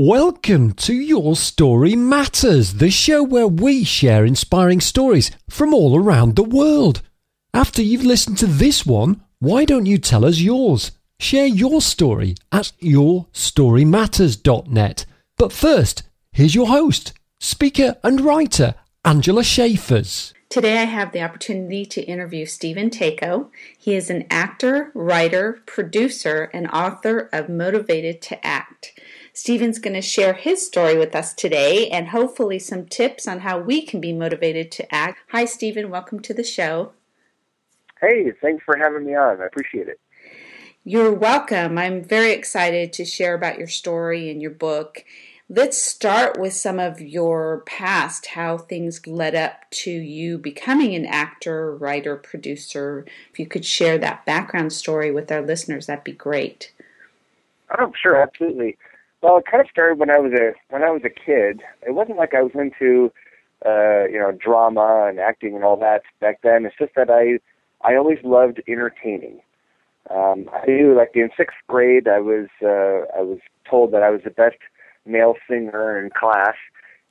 Welcome to Your Story Matters, the show where we share inspiring stories from all around the world. After you've listened to this one, why don't you tell us yours? Share your story at yourstorymatters.net. But first, here's your host, speaker and writer, Angela Schaefers. Today I have the opportunity to interview Stephen Tako. He is an actor, writer, producer, and author of Motivated to Act. Stephen's going to share his story with us today and hopefully some tips on how we can be motivated to act. Hi, Stephen. Welcome to the show. Hey, thanks for having me on. I appreciate it. You're welcome. I'm very excited to share about your story and your book. Let's start with some of your past, how things led up to you becoming an actor, writer, producer. If you could share that background story with our listeners, that'd be great. Oh, sure, absolutely. Well, it kind of started when I was a when I was a kid. It wasn't like I was into uh, you know drama and acting and all that back then. It's just that I I always loved entertaining. Um, I knew like in sixth grade I was uh, I was told that I was the best male singer in class,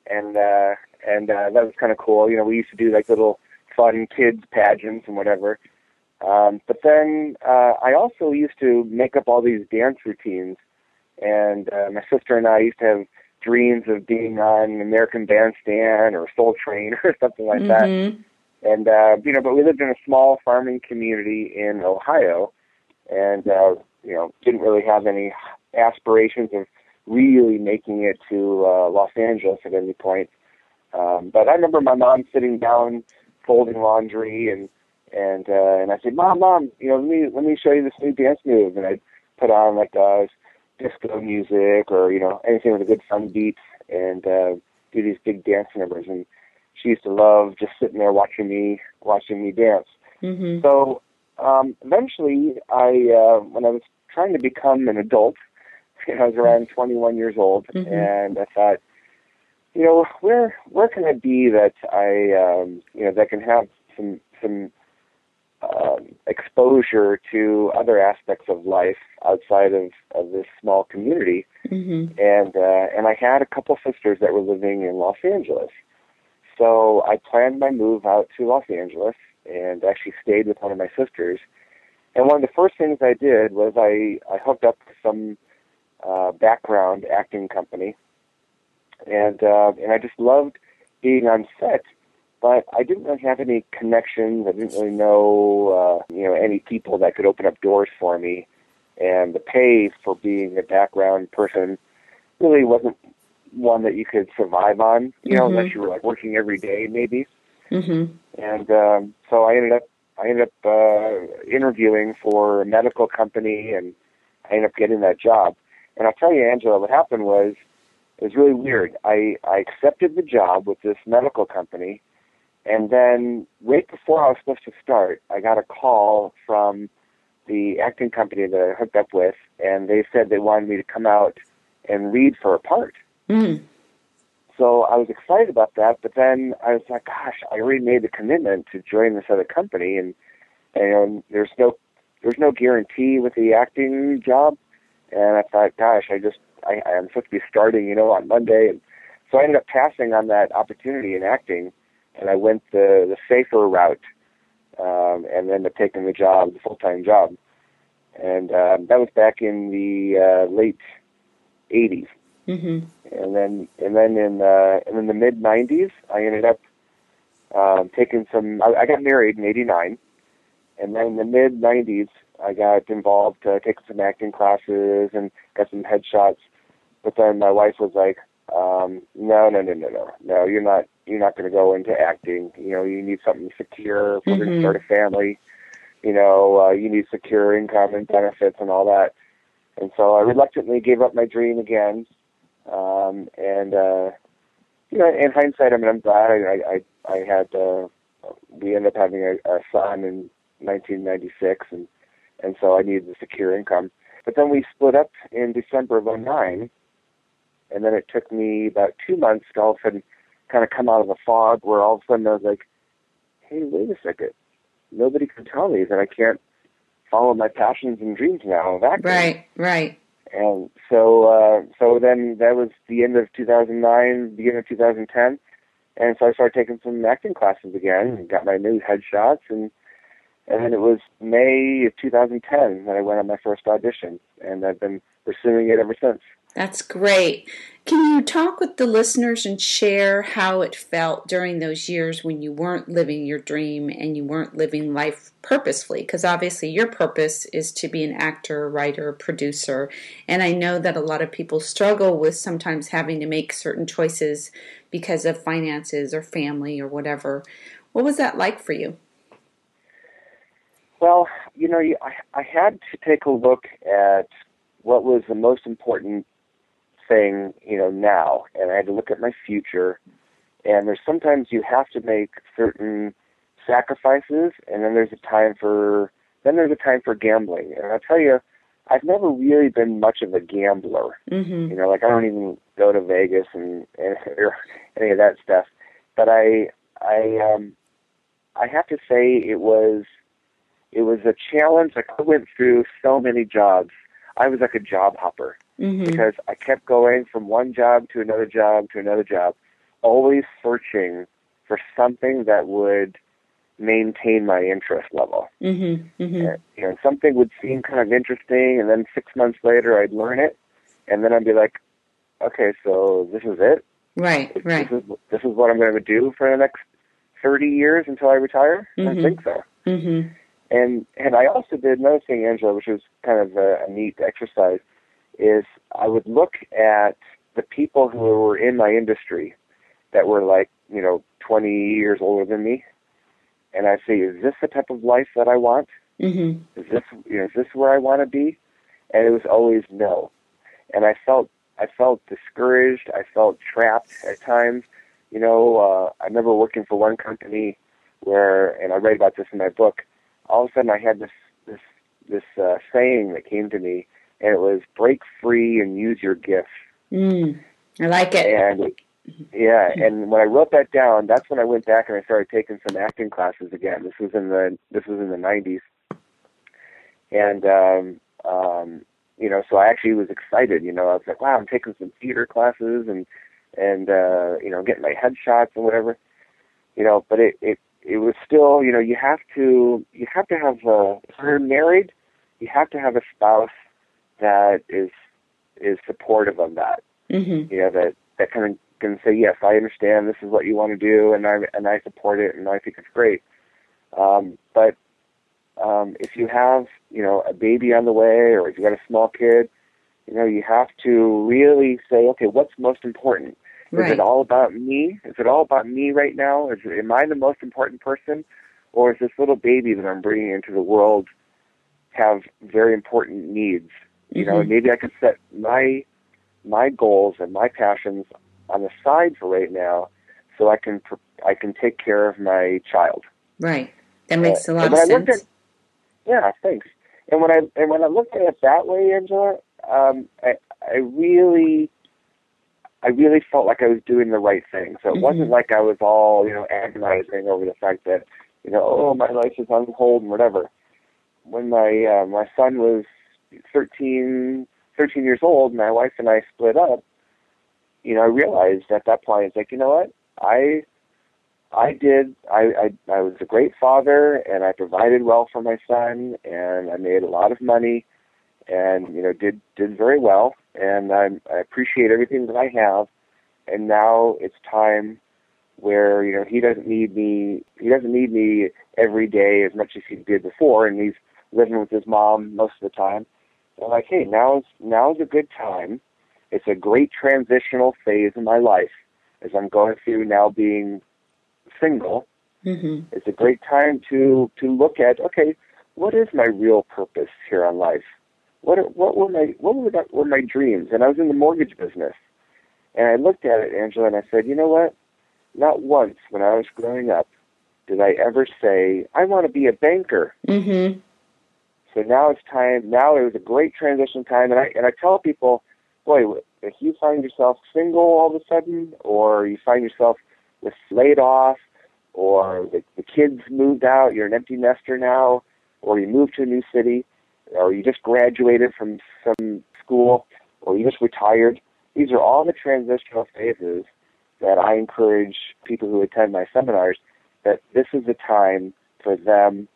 and uh, and uh, that was kind of cool. You know, we used to do like little fun kids pageants and whatever. Um, but then uh, I also used to make up all these dance routines and uh, my sister and I used to have dreams of being on American Bandstand or Soul Train or something like mm-hmm. that. And uh, you know, but we lived in a small farming community in Ohio, and uh, you know, didn't really have any aspirations of really making it to uh, Los Angeles at any point. Um, but I remember my mom sitting down folding laundry and and uh, and I said, "Mom, mom, you know, let me let me show you this new dance move." And I put on like uh, disco music or you know anything with a good fun beat and uh, do these big dance numbers. And she used to love just sitting there watching me watching me dance. Mm-hmm. So um, eventually, I uh, when I was trying to become an adult, you know, I was around 21 years old, mm-hmm. and I thought, you know, where where can I be that I um, you know that can have some some um, exposure to other aspects of life outside of, of this small community. Mm-hmm. And uh, and I had a couple sisters that were living in Los Angeles. So I planned my move out to Los Angeles and actually stayed with one of my sisters. And one of the first things I did was I, I hooked up with some uh, background acting company. And uh, and I just loved being on set but I didn't really have any connections. I didn't really know, uh, you know, any people that could open up doors for me. And the pay for being a background person really wasn't one that you could survive on, you know, mm-hmm. unless you were like working every day, maybe. Mm-hmm. And um, so I ended up, I ended up uh, interviewing for a medical company, and I ended up getting that job. And I'll tell you, Angela, what happened was it was really weird. I I accepted the job with this medical company and then right before I was supposed to start, I got a call from the acting company that I hooked up with, and they said they wanted me to come out and read for a part. Mm. So I was excited about that, but then I was like, gosh, I already made the commitment to join this other company, and and there's no there's no guarantee with the acting job. And I thought, gosh, I just I, I'm supposed to be starting, you know, on Monday, and so I ended up passing on that opportunity in acting and I went the the safer route, um, and ended up taking the job, the full time job, and uh, that was back in the uh, late '80s, mm-hmm. and then and then in uh, and in the mid '90s, I ended up um, taking some. I, I got married in '89, and then in the mid '90s, I got involved uh, taking some acting classes and got some headshots. But then my wife was like, um, "No, no, no, no, no, no. You're not you're not going to go into acting. You know, you need something secure. We're going to start a family, you know, uh, you need secure income and benefits and all that. And so I reluctantly gave up my dream again. Um, and, uh, you know, in hindsight, I mean, I'm glad I, I, I had, uh, we ended up having a, a son in 1996 and, and so I needed the secure income. But then we split up in December of 09 and then it took me about two months to all of a sudden kind of come out of the fog where all of a sudden I was like, hey, wait a second. Nobody can tell me that I can't follow my passions and dreams now of acting. Right, right. And so, uh, so then that was the end of 2009, beginning of 2010. And so I started taking some acting classes again and got my new headshots. And, and then it was May of 2010 that I went on my first audition. And I've been pursuing it ever since. That's great. Can you talk with the listeners and share how it felt during those years when you weren't living your dream and you weren't living life purposefully? Because obviously, your purpose is to be an actor, writer, producer. And I know that a lot of people struggle with sometimes having to make certain choices because of finances or family or whatever. What was that like for you? Well, you know, I, I had to take a look at what was the most important thing, you know, now, and I had to look at my future. And there's sometimes you have to make certain sacrifices, and then there's a time for then there's a time for gambling. And I'll tell you, I've never really been much of a gambler. Mm-hmm. You know, like I don't even go to Vegas and, and or any of that stuff. But I I um I have to say it was it was a challenge. Like I went through so many jobs. I was like a job hopper mm-hmm. because I kept going from one job to another job to another job, always searching for something that would maintain my interest level. Mm-hmm. Mm-hmm. And, you know, something would seem kind of interesting, and then six months later, I'd learn it, and then I'd be like, okay, so this is it. Right, right. This is this is what I'm going to do for the next thirty years until I retire. I Mhm. think so. Mm-hmm. And and I also did another thing, Angela, which was kind of a, a neat exercise, is I would look at the people who were in my industry that were like, you know, 20 years older than me, and I'd say, is this the type of life that I want? Mm-hmm. Is this you know, is this where I want to be? And it was always no. And I felt I felt discouraged. I felt trapped at times. You know, uh, I remember working for one company where, and I write about this in my book. All of a sudden, I had this this this uh, saying that came to me, and it was "break free and use your gift. Mm. I like it. And yeah, and when I wrote that down, that's when I went back and I started taking some acting classes again. This was in the this was in the '90s, and um, um, you know, so I actually was excited. You know, I was like, wow, I'm taking some theater classes and and uh, you know, getting my headshots and whatever. You know, but it it it was still, you know, you have to you have to have uh, if you're married, you have to have a spouse that is is supportive of that. Mm-hmm. you know that that kind of can say yes i understand this is what you want to do and i and i support it and i think it's great. Um but um if you have you know a baby on the way or if you got a small kid you know you have to really say okay what's most important? Is Right. it all about me? Is it all about me right now? Is it, am i the most important person? Or is this little baby that i'm bringing into the world have very important needs you know Mhm. and maybe i could set my my goals and my passions on the side for right now so i can i can take care of my child Right. That makes a Uh, lot of when I looked sense. at- yeah thanks and when i and when i looked at it that way angela um i i really i really felt like i was doing the right thing so it Mhm. wasn't like i was all you know agonizing over the fact that you know oh my life is on hold and whatever when my uh, my son was 13 13 years old my wife and i split up you know i realized at that point it's like you know what i I did. I, I I was a great father, and I provided well for my son, and I made a lot of money, and you know did did very well, and I, I appreciate everything that I have, and now it's time where you know he doesn't need me. He doesn't need me every day as much as he did before, and he's living with his mom most of the time. I'm like, hey, now's now's a good time. It's a great transitional phase in my life as I'm going through now being single Mm-hmm. it's a great time to to look at okay what is my real purpose here on life what are, what were my what were, my, were my dreams and i was in the mortgage business and i looked at it angela and i said you know what not once when i was growing up did i ever say i want to be a banker Mm-hmm. So now it's time now it was a great transition time and i and i tell people boy if you find yourself single all of a sudden or you find yourself with laid off or the, the kids moved out, you're an empty nester now, or you moved to a new city, or you just graduated from some school or you just retired. These are all the transitional phases that I encourage people who attend my seminars that this is the time for them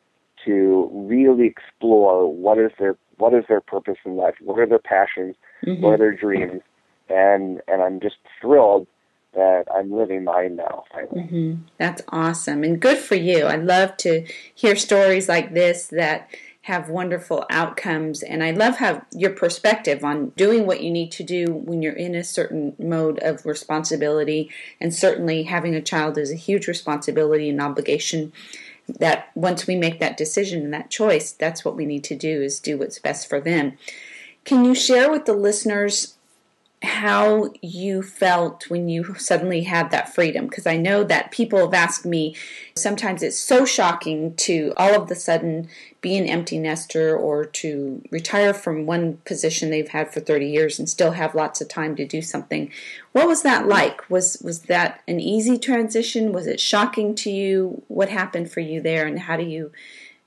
to really explore what is their what is their purpose in life, what are their passions, mm-hmm. what are their dreams, and and I'm just thrilled that I'm living mine now. Mm-hmm. That's awesome and good for you. I love to hear stories like this that have wonderful outcomes. And I love how your perspective on doing what you need to do when you're in a certain mode of responsibility. And certainly having a child is a huge responsibility and obligation. That once we make that decision and that choice, that's what we need to do is do what's best for them. Can you share with the listeners how you felt when you suddenly had that freedom because I know that people have asked me sometimes it's so shocking to all of the sudden be an empty nester or to retire from one position they've had for 30 years and still have lots of time to do something. What was that like? Was was that an easy transition? Was it shocking to you? What happened for you there and how do you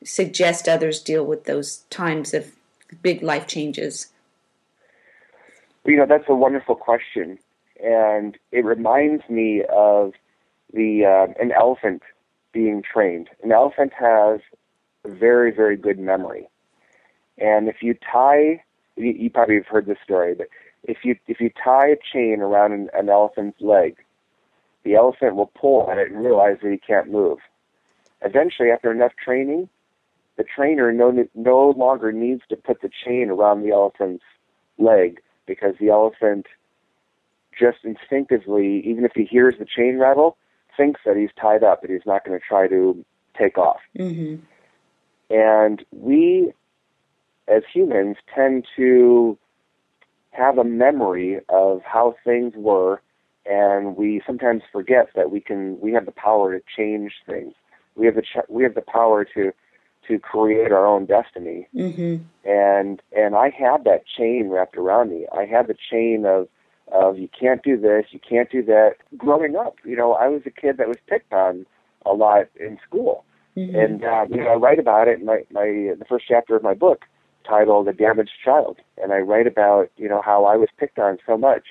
suggest others deal with those times of big life changes? You know, that's a wonderful question, and it reminds me of the uh, an elephant being trained. An elephant has a very, very good memory, and if you tie, you, you probably have heard this story, but if you if you tie a chain around an, an elephant's leg, the elephant will pull on it and realize that he can't move. Eventually, after enough training, the trainer no no longer needs to put the chain around the elephant's leg because the elephant just instinctively, even if he hears the chain rattle, thinks that he's tied up and he's not going to try to take off. Mm-hmm. And we, as humans, tend to have a memory of how things were, and we sometimes forget that we can we have the power to change things. We have the ch- we have the power to to create our own destiny. Mm-hmm. And and I had that chain wrapped around me. I had the chain of of you can't do this, you can't do that. Growing up, you know, I was a kid that was picked on a lot in school, mm-hmm. and uh, you know, I write about it in my my the first chapter of my book titled "The Damaged Child," and I write about you know how I was picked on so much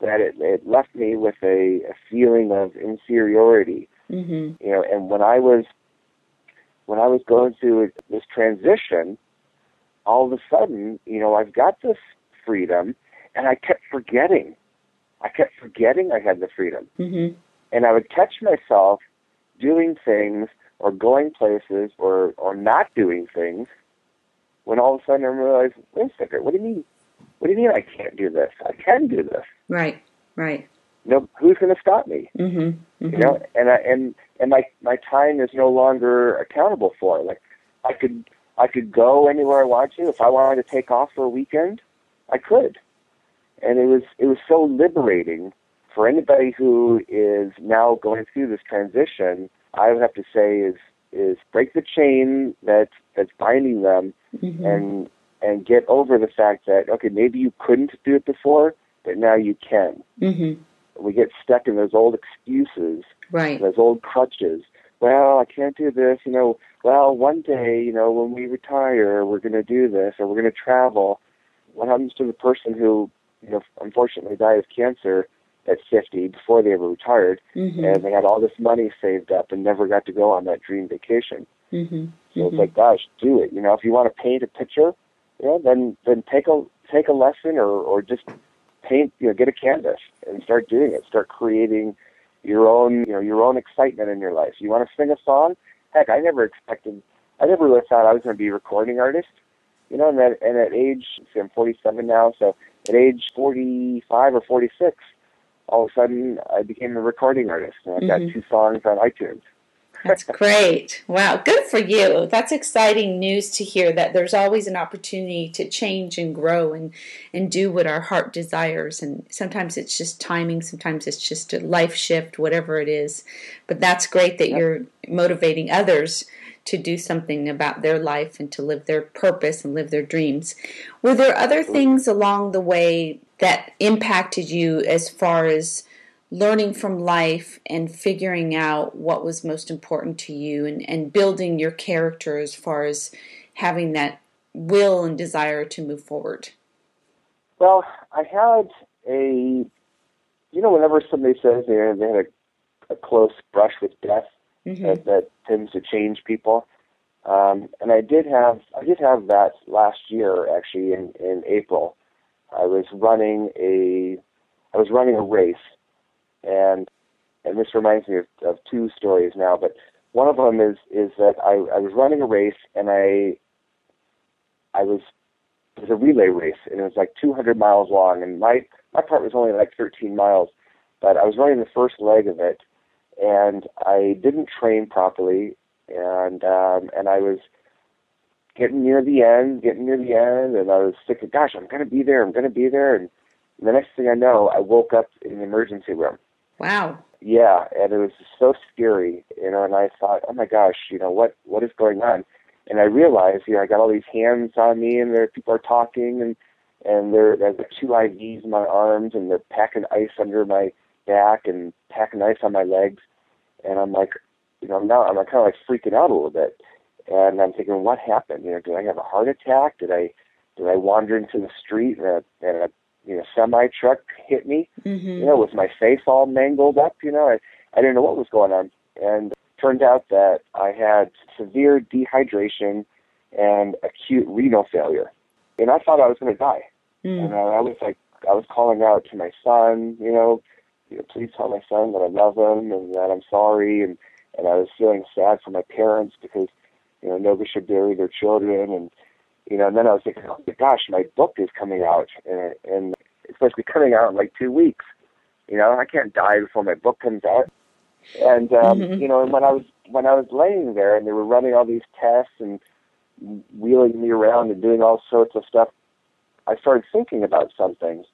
that it, it left me with a, a feeling of inferiority. Mm-hmm. You know, and when I was when I was going through this transition, all of a sudden, you know, I've got this freedom, and I kept forgetting. I kept forgetting I had the freedom. Mm-hmm. And I would catch myself doing things or going places or, or not doing things when all of a sudden I realized, wait a second, what do you mean? What do you mean I can't do this? I can do this. Right, right. You know, who's going to stop me? Mm-hmm, mm-hmm. You know, and I, and and my my time is no longer accountable for. Like I could I could go anywhere I want to. If I wanted to take off for a weekend, I could. And it was it was so liberating for anybody who is now going through this transition. I would have to say is is break the chain that's that's binding them mm-hmm. and and get over the fact that okay maybe you couldn't do it before but now you can. Mm-hmm. We get stuck in those old excuses Right. Those old crutches. Well, I can't do this. You know, well, one day, you know, when we retire, we're going to do this or we're going to travel. What happens to the person who, you know, unfortunately died of cancer at 50 before they ever retired mm-hmm. and they had all this money saved up and never got to go on that dream vacation? Mm-hmm. So mm-hmm. it's like, gosh, do it. You know, if you want to paint a picture, you know, then then take a take a lesson or or just paint. You know, get a canvas and start doing it. Start creating your own, you know, your own excitement in your life. You want to sing a song? Heck, I never expected, I never really thought I was going to be a recording artist. You know, and at, and at age, see, I'm 47 now, so at age 45 or 46, all of a sudden I became a recording artist, and I've mm-hmm. got two songs on iTunes. That's great. Wow, good for you. That's exciting news to hear that there's always an opportunity to change and grow and and do what our heart desires and sometimes it's just timing, sometimes it's just a life shift, whatever it is. But that's great that you're motivating others to do something about their life and to live their purpose and live their dreams. Were there other things along the way that impacted you as far as learning from life and figuring out what was most important to you and, and building your character as far as having that will and desire to move forward? Well, I had a, you know, whenever somebody says they, they had a, a close brush with death, Mm-hmm. that, that tends to change people. Um, and I did have I did have that last year actually in, in April. I was running a I was running a race, and and this reminds me of, of two stories now. But one of them is is that I, I was running a race and I I was it was a relay race and it was like 200 miles long and my my part was only like 13 miles, but I was running the first leg of it and I didn't train properly, and um, and I was getting near the end, getting near the end, and I was thinking, gosh, I'm to be there, I'm to be there, and the next thing I know, I woke up in the emergency room. Wow. Yeah, and it was so scary, you know, and I thought, oh my gosh, you know, what what is going on? And I realized, you know, I got all these hands on me, and there people are talking, and and there there's two IVs in my arms, and they're packing ice under my back and packing ice on my legs, and I'm like, you know, I'm now I'm kind of like freaking out a little bit, and I'm thinking, what happened? You know, did I have a heart attack? Did I did I wander into the street and a, and a you know semi truck hit me? Mm-hmm. You know, with my face all mangled up? You know, I I didn't know what was going on, and it turned out that I had severe dehydration and acute renal failure, and I thought I was going to die. Mm. And I, I was like, I was calling out to my son, you know, you know, please tell my son that I love him and that I'm sorry. And, and I was feeling sad for my parents because, you know, nobody should bury their children. And, you know, and then I was thinking, oh my gosh, my book is coming out and, and it's supposed to be coming out in like two weeks. You know, I can't die before my book comes out. And, um, Mhm. you know, and when I was, when I was laying there and they were running all these tests and wheeling me around and doing all sorts of stuff, I started thinking about some things.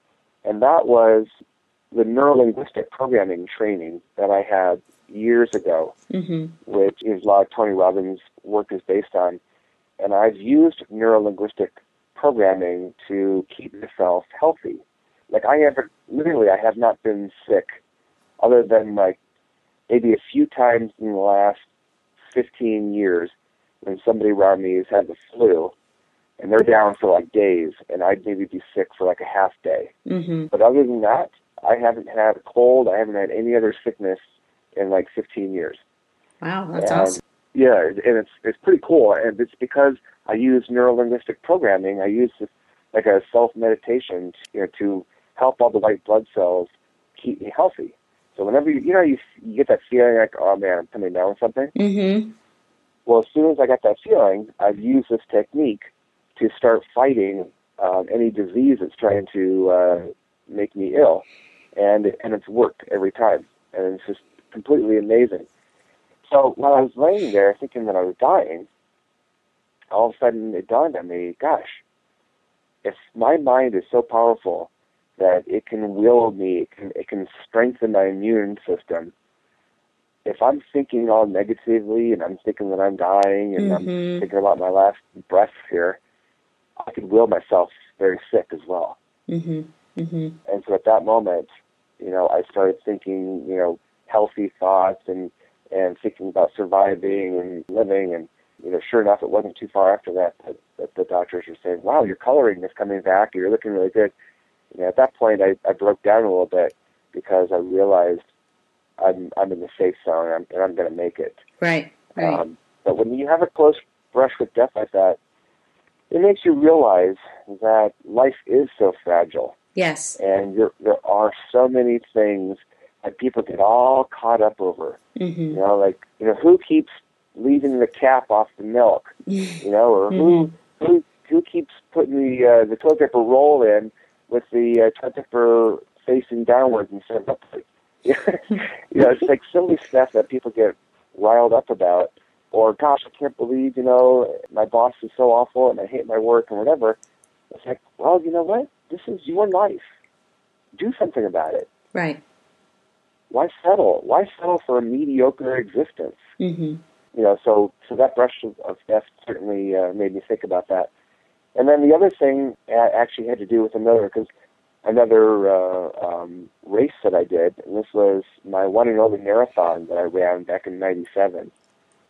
And that was the neurolinguistic programming training that I had years ago, Mm-hmm. which is a lot of Tony Robbins' work is based on. And I've used neurolinguistic programming to keep myself healthy. Like I have, literally, I have not been sick, other than like maybe a few times in the last 15 years when somebody around me has had the flu, and they're down for like days, and I'd maybe be sick for like a half day. Mm-hmm. But other than that, I haven't had a cold. I haven't had any other sickness in like 15 years. Wow, that's And, awesome. Yeah, and it's it's pretty cool, and it's because I use neurolinguistic programming. I use this like a self meditation, you know, to help all the white blood cells keep me healthy. So whenever you you know you, you get that feeling like oh man I'm coming down with something. Mm-hmm. Well, as soon as I got that feeling, I've used this technique to start fighting um, any disease that's trying to uh, make me ill, and and it's worked every time, and it's just completely amazing. So while I was laying there thinking that I was dying, all of a sudden it dawned on me, gosh, if my mind is so powerful that it can will me, it can, it can strengthen my immune system. If I'm thinking all negatively and I'm thinking that I'm dying and I'm Mhm. thinking about my last breath here, I could will myself very sick as well. Mm-hmm. Mm-hmm. And so at that moment, you know, I started thinking, you know, healthy thoughts and and thinking about surviving and living. And you know, sure enough, it wasn't too far after that that, that the doctors were saying, "Wow, your coloring is coming back. You're looking really good." You know, at that point, I, I broke down a little bit because I realized I'm I'm in the safe zone and I'm, and I'm going to make it. Right. Right. Um, but when you have a close brush with death like that, it makes you realize that life is so fragile yes. and you're, there are so many things that people get all caught up over. Mm-hmm. You know, like you know, who keeps leaving the cap off the milk? You know, or who who who keeps putting the uh, the toilet paper roll in with the uh, toilet paper facing downwards instead of upwards? you know, it's like silly stuff that people get riled up about. Or gosh, I can't believe you know my boss is so awful and I hate my work and whatever. It's like, well, you know what? This is your life. Do something about it. Right. Why settle? Why settle for a mediocre existence? Mm-hmm. You know, so so that brush of, of death certainly uh, made me think about that. And then the other thing actually had to do with another because another uh, um, race that I did, and this was my one and only marathon that I ran back in '97.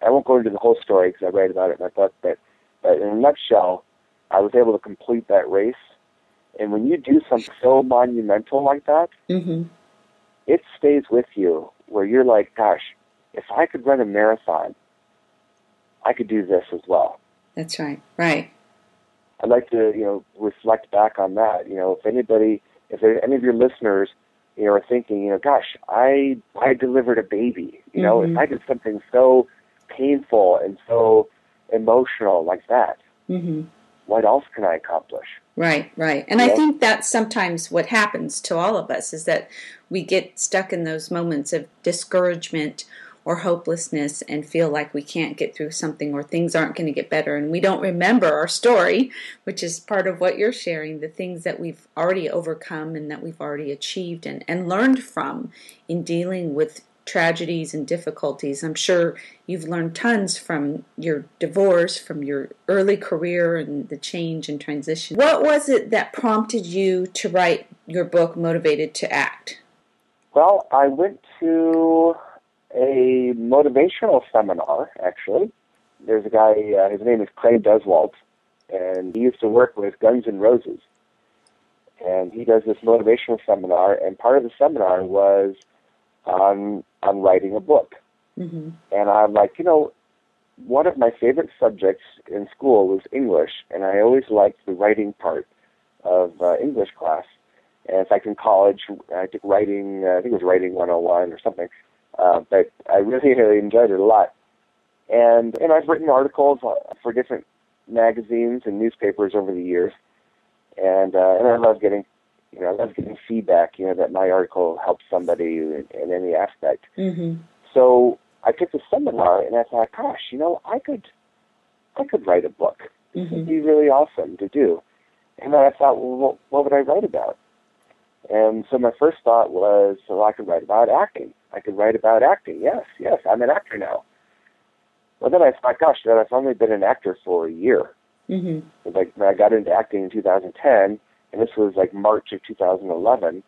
I won't go into the whole story because I write about it in my book, but, but in a nutshell, I was able to complete that race, And when you do something so monumental like that, Mhm. It stays with you where you're like, gosh, if I could run a marathon, I could do this as well. That's right. Right. I'd like to, you know, reflect back on that. You know, if anybody, if there, any of your listeners, you know, are thinking, you know, gosh, I I delivered a baby. You know, Mhm. if I did something so painful and so emotional like that, Mhm. What else can I accomplish? Right, right. And I think that's sometimes what happens to all of us is that we get stuck in those moments of discouragement or hopelessness and feel like we can't get through something or things aren't going to get better and we don't remember our story, which is part of what you're sharing, the things that we've already overcome and that we've already achieved and, and learned from in dealing with tragedies and difficulties. I'm sure you've learned tons from your divorce, from your early career and the change and transition. What was it that prompted you to write your book, Motivated to Act? Well, I went to a motivational seminar, actually. There's a guy, uh, his name is Clay Deswalt, and he used to work with Guns N' Roses. And he does this motivational seminar, and part of the seminar was on, on writing a book. Mm-hmm. And I'm like, you know, one of my favorite subjects in school was English, and I always liked the writing part of uh, English class. And in fact, in college, I took writing, uh, I think it was Writing 101 or something, uh, but I really, really enjoyed it a lot. And, and I've written articles for different magazines and newspapers over the years, and, uh, and I love getting, you know, I love getting feedback, you know, that my article helps somebody in, in any aspect. Mm-hmm. So I took the seminar and I thought, gosh, you know, I could, I could write a book. This would Mhm. be really awesome to do. And then I thought, well, what, what would I write about? And so my first thought was, well, I could write about acting. I could write about acting. Yes, yes, I'm an actor now. Well, then I thought, gosh, that I've only been an actor for a year. Mm-hmm. Like when I got into acting in 2010, and this was like March of 2011,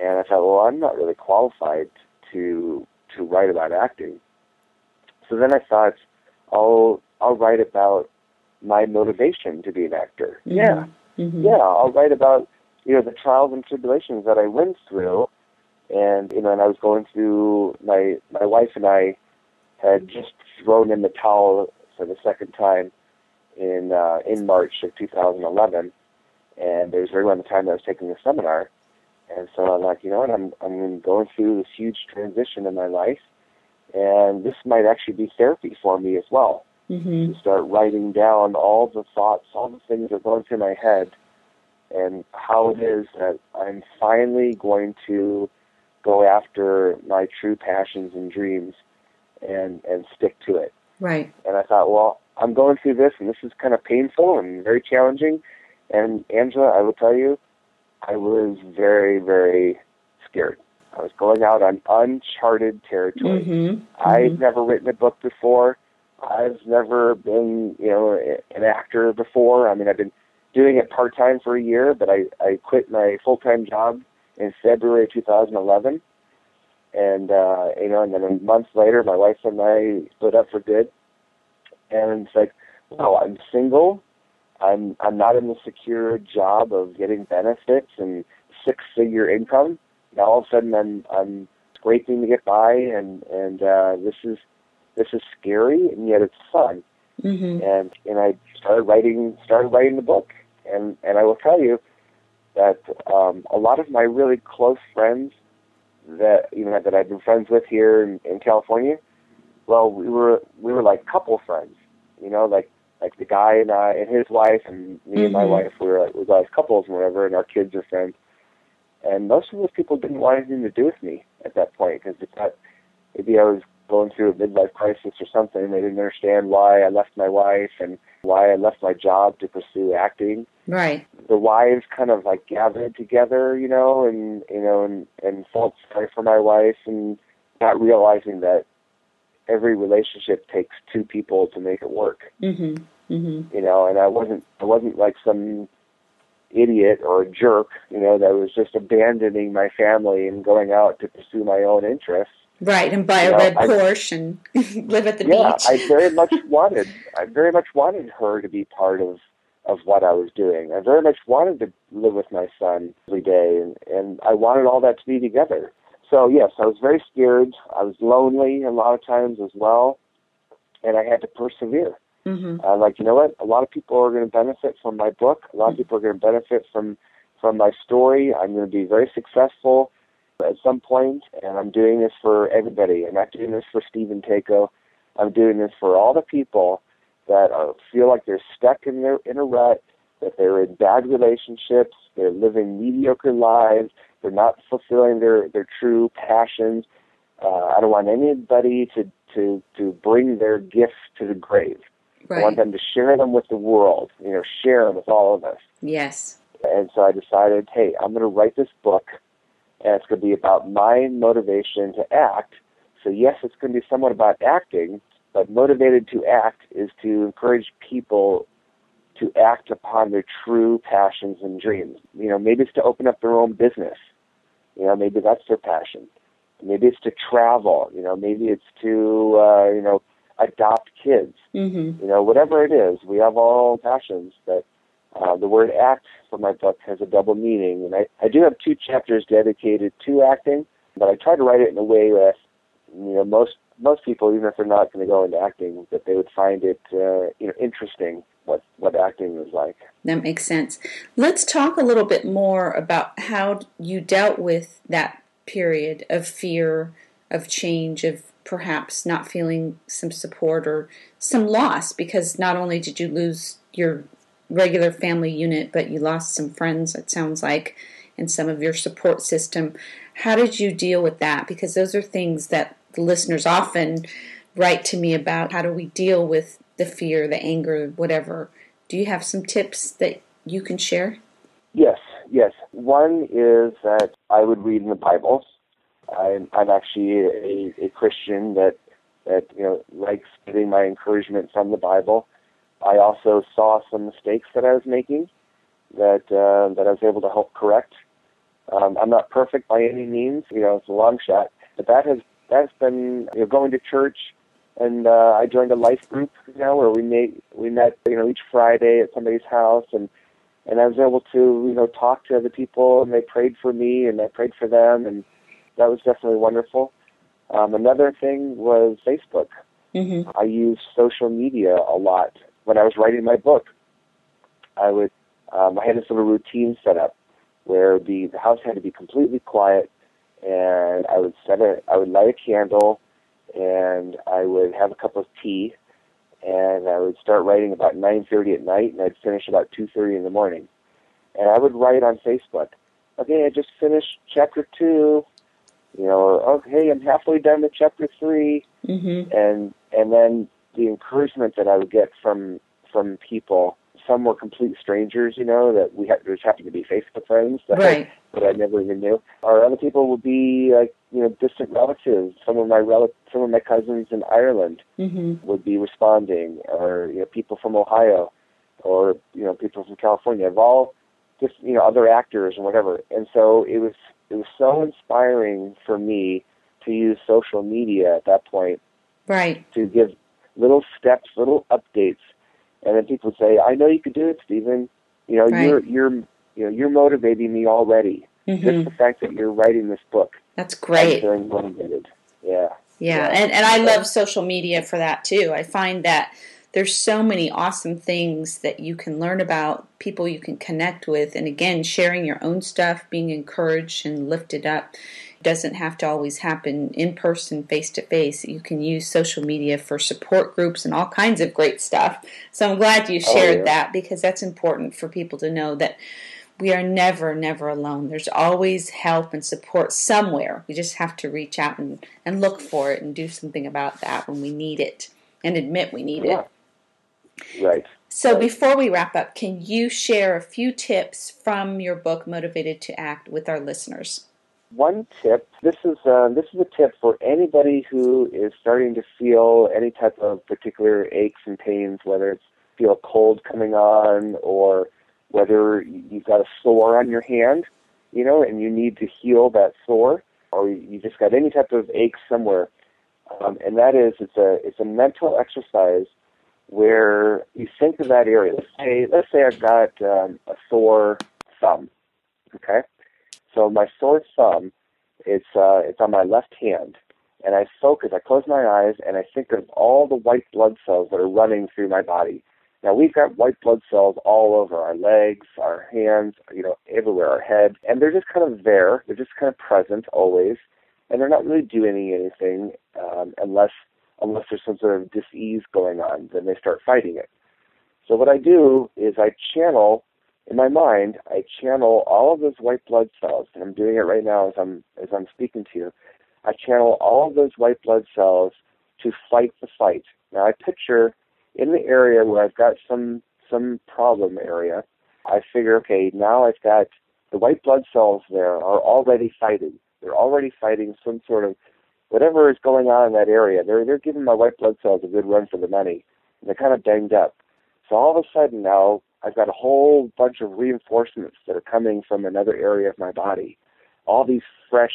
and I thought, well, I'm not really qualified to to write about acting. So then I thought, I'll I'll write about my motivation to be an actor. Yeah, Mm-hmm. yeah, I'll write about you know the trials and tribulations that I went through, and you know, and I was going through my my wife and I had just thrown in the towel for the second time in uh, in March of 2011, and it was right around the time that I was taking the seminar, and so I'm like, you know what, I'm I'm going through this huge transition in my life, and this might actually be therapy for me as well Mm-hmm. to start writing down all the thoughts, all the things that are going through my head, and how it is that I'm finally going to go after my true passions and dreams and and stick to it. Right. And I thought, well, I'm going through this, and this is kind of painful and very challenging. And Angela, I will tell you, I was very, very scared. I was going out on uncharted territory. Mm-hmm. I've never written a book before. I've never been, you know, an actor before. I mean, I've been doing it part time for a year, but I I quit my full time job in February 2011, and uh, you know, and then a month later, my wife and I split up for good. And it's like, wow, I'm single. I'm I'm not in the secure job of getting benefits and six figure income. Now all of a sudden, I'm I'm scraping to get by, and and uh, this is this is scary, and yet it's fun. Mm-hmm. And and I started writing started writing the book, and and I will tell you that um, a lot of my really close friends that you know that I've been friends with here in, in California, well, we were we were like couple friends, you know, like like the guy and I and his wife and me and my Mhm. wife we were like, we were like couples and whatever, and our kids are friends. And most of those people didn't want anything to do with me at that point because they thought maybe I was going through a midlife crisis or something. They didn't understand why I left my wife and why I left my job to pursue acting. Right. The wives kind of like gathered together, you know, and you know, and and felt sorry for my wife, and not realizing that every relationship takes two people to make it work, Mm-hmm. Mm-hmm. you know. And I wasn't, I wasn't like some idiot or a jerk, you know, that was just abandoning my family and going out to pursue my own interests. Right. And buy a know, red I- Porsche and live at the yeah, beach. I very much wanted, I very much wanted her to be part of of what I was doing. I very much wanted to live with my son every day, and, and I wanted all that to be together. So, yes, I was very scared. I was lonely a lot of times as well, and I had to persevere. Mm-hmm. Uh, like, you know what? A lot of people are going to benefit from my book. A lot of people are going to benefit from from my story. I'm going to be very successful at some point, and I'm doing this for everybody. I'm not doing this for Stephen Tako. I'm doing this for all the people that uh, feel like they're stuck in their in a rut, that they're in bad relationships, they're living mediocre lives, they're not fulfilling their their true passions. Uh, I don't want anybody to to to bring their gifts to the grave. Right. I want them to share them with the world. You know, share them with all of us. Yes. And so I decided, hey, I'm going to write this book, and it's going to be about my motivation to act. So yes, it's going to be somewhat about acting, but motivated to act is to encourage people to act upon their true passions and dreams. You know, maybe it's to open up their own business. You know, maybe that's their passion. Maybe it's to travel. You know, maybe it's to uh, you know adopt kids. Mm-hmm. You know, whatever it is, we have all passions. But uh, the word act for my book has a double meaning, and I, I do have two chapters dedicated to acting, but I try to write it in a way that you know most most people, even if they're not going to go into acting, that they would find it uh, you know interesting what what acting is like. That makes sense. Let's talk a little bit more about how you dealt with that period of fear, of change, of perhaps not feeling some support or some loss because not only did you lose your regular family unit, but you lost some friends, it sounds like, and some of your support system. How did you deal with that? Because those are things that the listeners often write to me about. How do we deal with the fear, the anger, whatever? Do you have some tips that you can share? Yes, yes. One is that I would read in the Bible. I'm, I'm actually a, a Christian that that you know likes getting my encouragement from the Bible. I also saw some mistakes that I was making that uh, that I was able to help correct. Um, I'm not perfect by any means, you know, it's a long shot, but that has that's been you know, going to church, and uh, I joined a life group you now where we made we met you know each Friday at somebody's house, and and I was able to you know talk to other people, and they prayed for me, and I prayed for them, and that was definitely wonderful. Um, another thing was Facebook. Mm-hmm. I used social media a lot when I was writing my book. I would um, I had this little routine set up where the, the house had to be completely quiet and I would set it. I would light a candle, and I would have a cup of tea, and I would start writing about 9:30 at night, and I'd finish about 2:30 in the morning, and I would write on Facebook. Okay, I just finished chapter two. You know, okay, I'm halfway done with chapter 3 mm-hmm. and and then the encouragement that I would get from from people some were complete strangers, you know, that we had, just happened to be Facebook friends that, right. I, that I never even knew. Or other people would be like, you know, distant relatives. Some of my rel- some of my cousins in Ireland mm-hmm. would be responding, or you know, people from Ohio, or you know, people from California. Of all just you know, other actors and whatever. And so it was it was so inspiring for me to use social media at that point, right, to give little steps, little updates and then people say, "I know you can do it, Stephen. You know, right. you're you're you know you're motivating me already. Mm-hmm. Just the fact that you're writing this book. That's great. I'm motivated. Yeah. Yeah, yeah. and and I love social media for that too. I find that there's so many awesome things that you can learn about, people you can connect with, and again, sharing your own stuff, being encouraged and lifted up doesn't have to always happen in person, face to face. You can use social media for support groups and all kinds of great stuff. So I'm glad you oh, shared oh, yeah. that because that's important for people to know that we are never, never alone. There's always help and support somewhere. We just have to reach out and, and look for it and do something about that when we need it and admit we need yeah. it. Right. So right. before we wrap up, can you share a few tips from your book, Motivated to Act, with our listeners? One tip. This is uh, this is a tip for anybody who is starting to feel any type of particular aches and pains, whether it's feel a cold coming on or whether you've got a sore on your hand, you know, and you need to heal that sore, or you just got any type of ache somewhere. Um, and that is, it's a it's a mental exercise where you think of that area. Let's say, let's say I've got um, a sore thumb. Okay, so my sore thumb, it's uh, it's on my left hand, and I focus. I close my eyes and I think of all the white blood cells that are running through my body. Now we've got white blood cells all over our legs, our hands, you know, everywhere, our head, and they're just kind of there. They're just kind of present always, and they're not really doing anything um, unless unless there's some sort of disease going on. Then they start fighting it. So what I do is I channel in my mind. I channel all of those white blood cells, and I'm doing it right now as I'm as I'm speaking to you. I channel all of those white blood cells to fight the fight. Now I picture in the area where I've got some some problem area, I figure, okay, now I've got the white blood cells there are already fighting. They're already fighting some sort of whatever is going on in that area. They're they're giving my white blood cells a good run for the money. They're kind of banged up. So all of a sudden now I've got a whole bunch of reinforcements that are coming from another area of my body. All these fresh,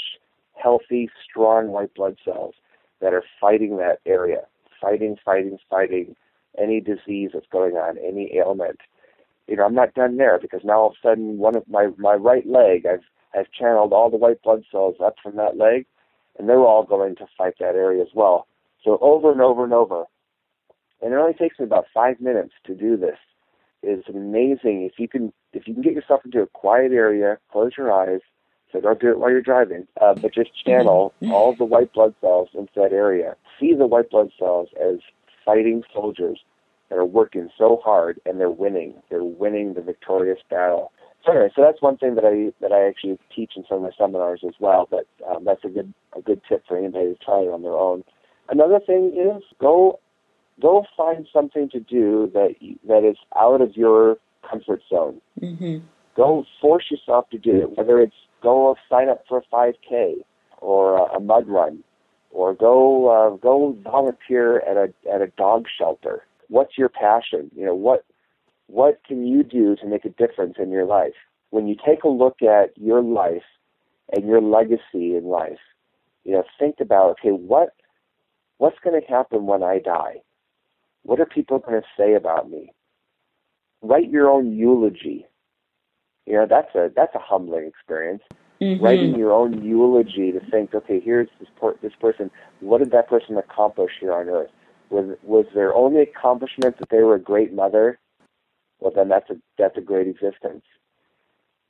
healthy, strong white blood cells that are fighting that area, fighting, fighting, fighting any disease that's going on, any ailment. You know, I'm not done there because now all of a sudden one of my my right leg, I've I've channeled all the white blood cells up from that leg, and they're all going to fight that area as well. So over and over and over, and it only takes me about five minutes to do this. It's amazing if you can if you can get yourself into a quiet area, close your eyes. So don't do it while you're driving, uh, but just channel all the white blood cells into that area. See the white blood cells as fighting soldiers that are working so hard and they're winning. They're winning the victorious battle. So anyway, so that's one thing that I that I actually teach in some of my seminars as well. But um, that's a good a good tip for anybody to try it on their own. Another thing is go go find something to do that that is out of your comfort zone. Mm-hmm. Go force yourself to do it. Whether it's go sign up for a 5K or a, a mud run or go uh, go volunteer at a at a dog shelter. What's your passion? You know what what can you do to make a difference in your life? When you take a look at your life and your legacy in life, you know, think about okay, what what's going to happen when I die? What are people going to say about me? Write your own eulogy. You know, that's a that's a humbling experience Mm-hmm. writing your own eulogy to think, okay, here's this por- this person. What did that person accomplish here on earth? Was was their only accomplishment that they were a great mother? Well, then that's a that's a great existence.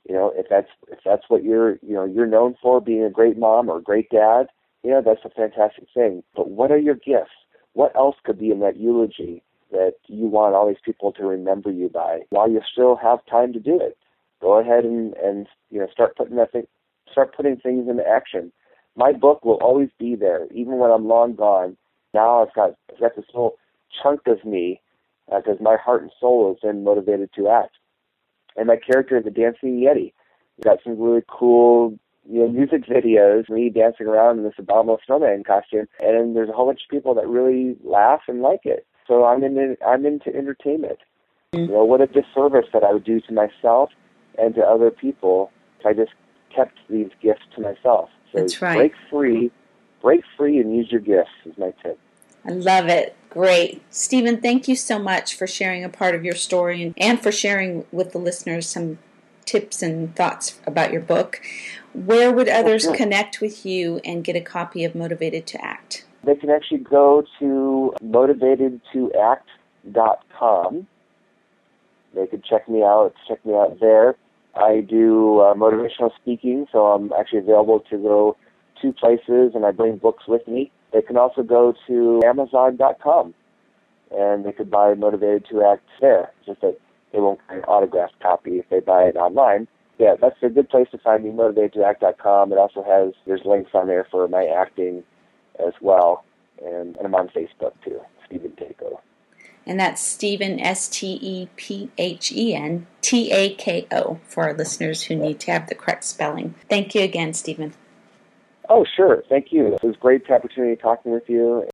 You know, if that's if that's what you're you know you're known for being a great mom or a great dad, you know that's a fantastic thing. But what are your gifts? What else could be in that eulogy that you want all these people to remember you by while you still have time to do it? Go ahead and and you know start putting that thing start putting things into action. My book will always be there, even when I'm long gone. Now I've got I've got this little chunk of me because uh, my heart and soul is then motivated to act. And my character a dancing yeti. Got some really cool you know music videos, me dancing around in this abominable snowman costume, and there's a whole bunch of people that really laugh and like it. So I'm in I'm into entertainment. You know what a disservice that I would do to myself and to other people if I just kept these gifts to myself. So That's right. break free, break free, and use your gifts is my tip. I love it. Great. Stephen, thank you so much for sharing a part of your story and, and for sharing with the listeners some tips and thoughts about your book. Where would others sure. connect with you and get a copy of Motivated to Act? They can actually go to motivatedtoact.com. They could check me out, check me out there. I do uh, motivational speaking, so I'm actually available to go to places and I bring books with me. They can also go to Amazon.com and they could buy Motivated to Act there. Just that they won't get an autographed copy if they buy it online. Yeah, that's a good place to find me, motivatedtoact.com. It also has, there's links on there for my acting as well. And, and I'm on Facebook too, Stephen Tako. And that's Stephen, S T E P H E N T A K O, for our listeners who need to have the correct spelling. Thank you again, Stephen. Oh, sure. Thank you. It was a great opportunity talking with you.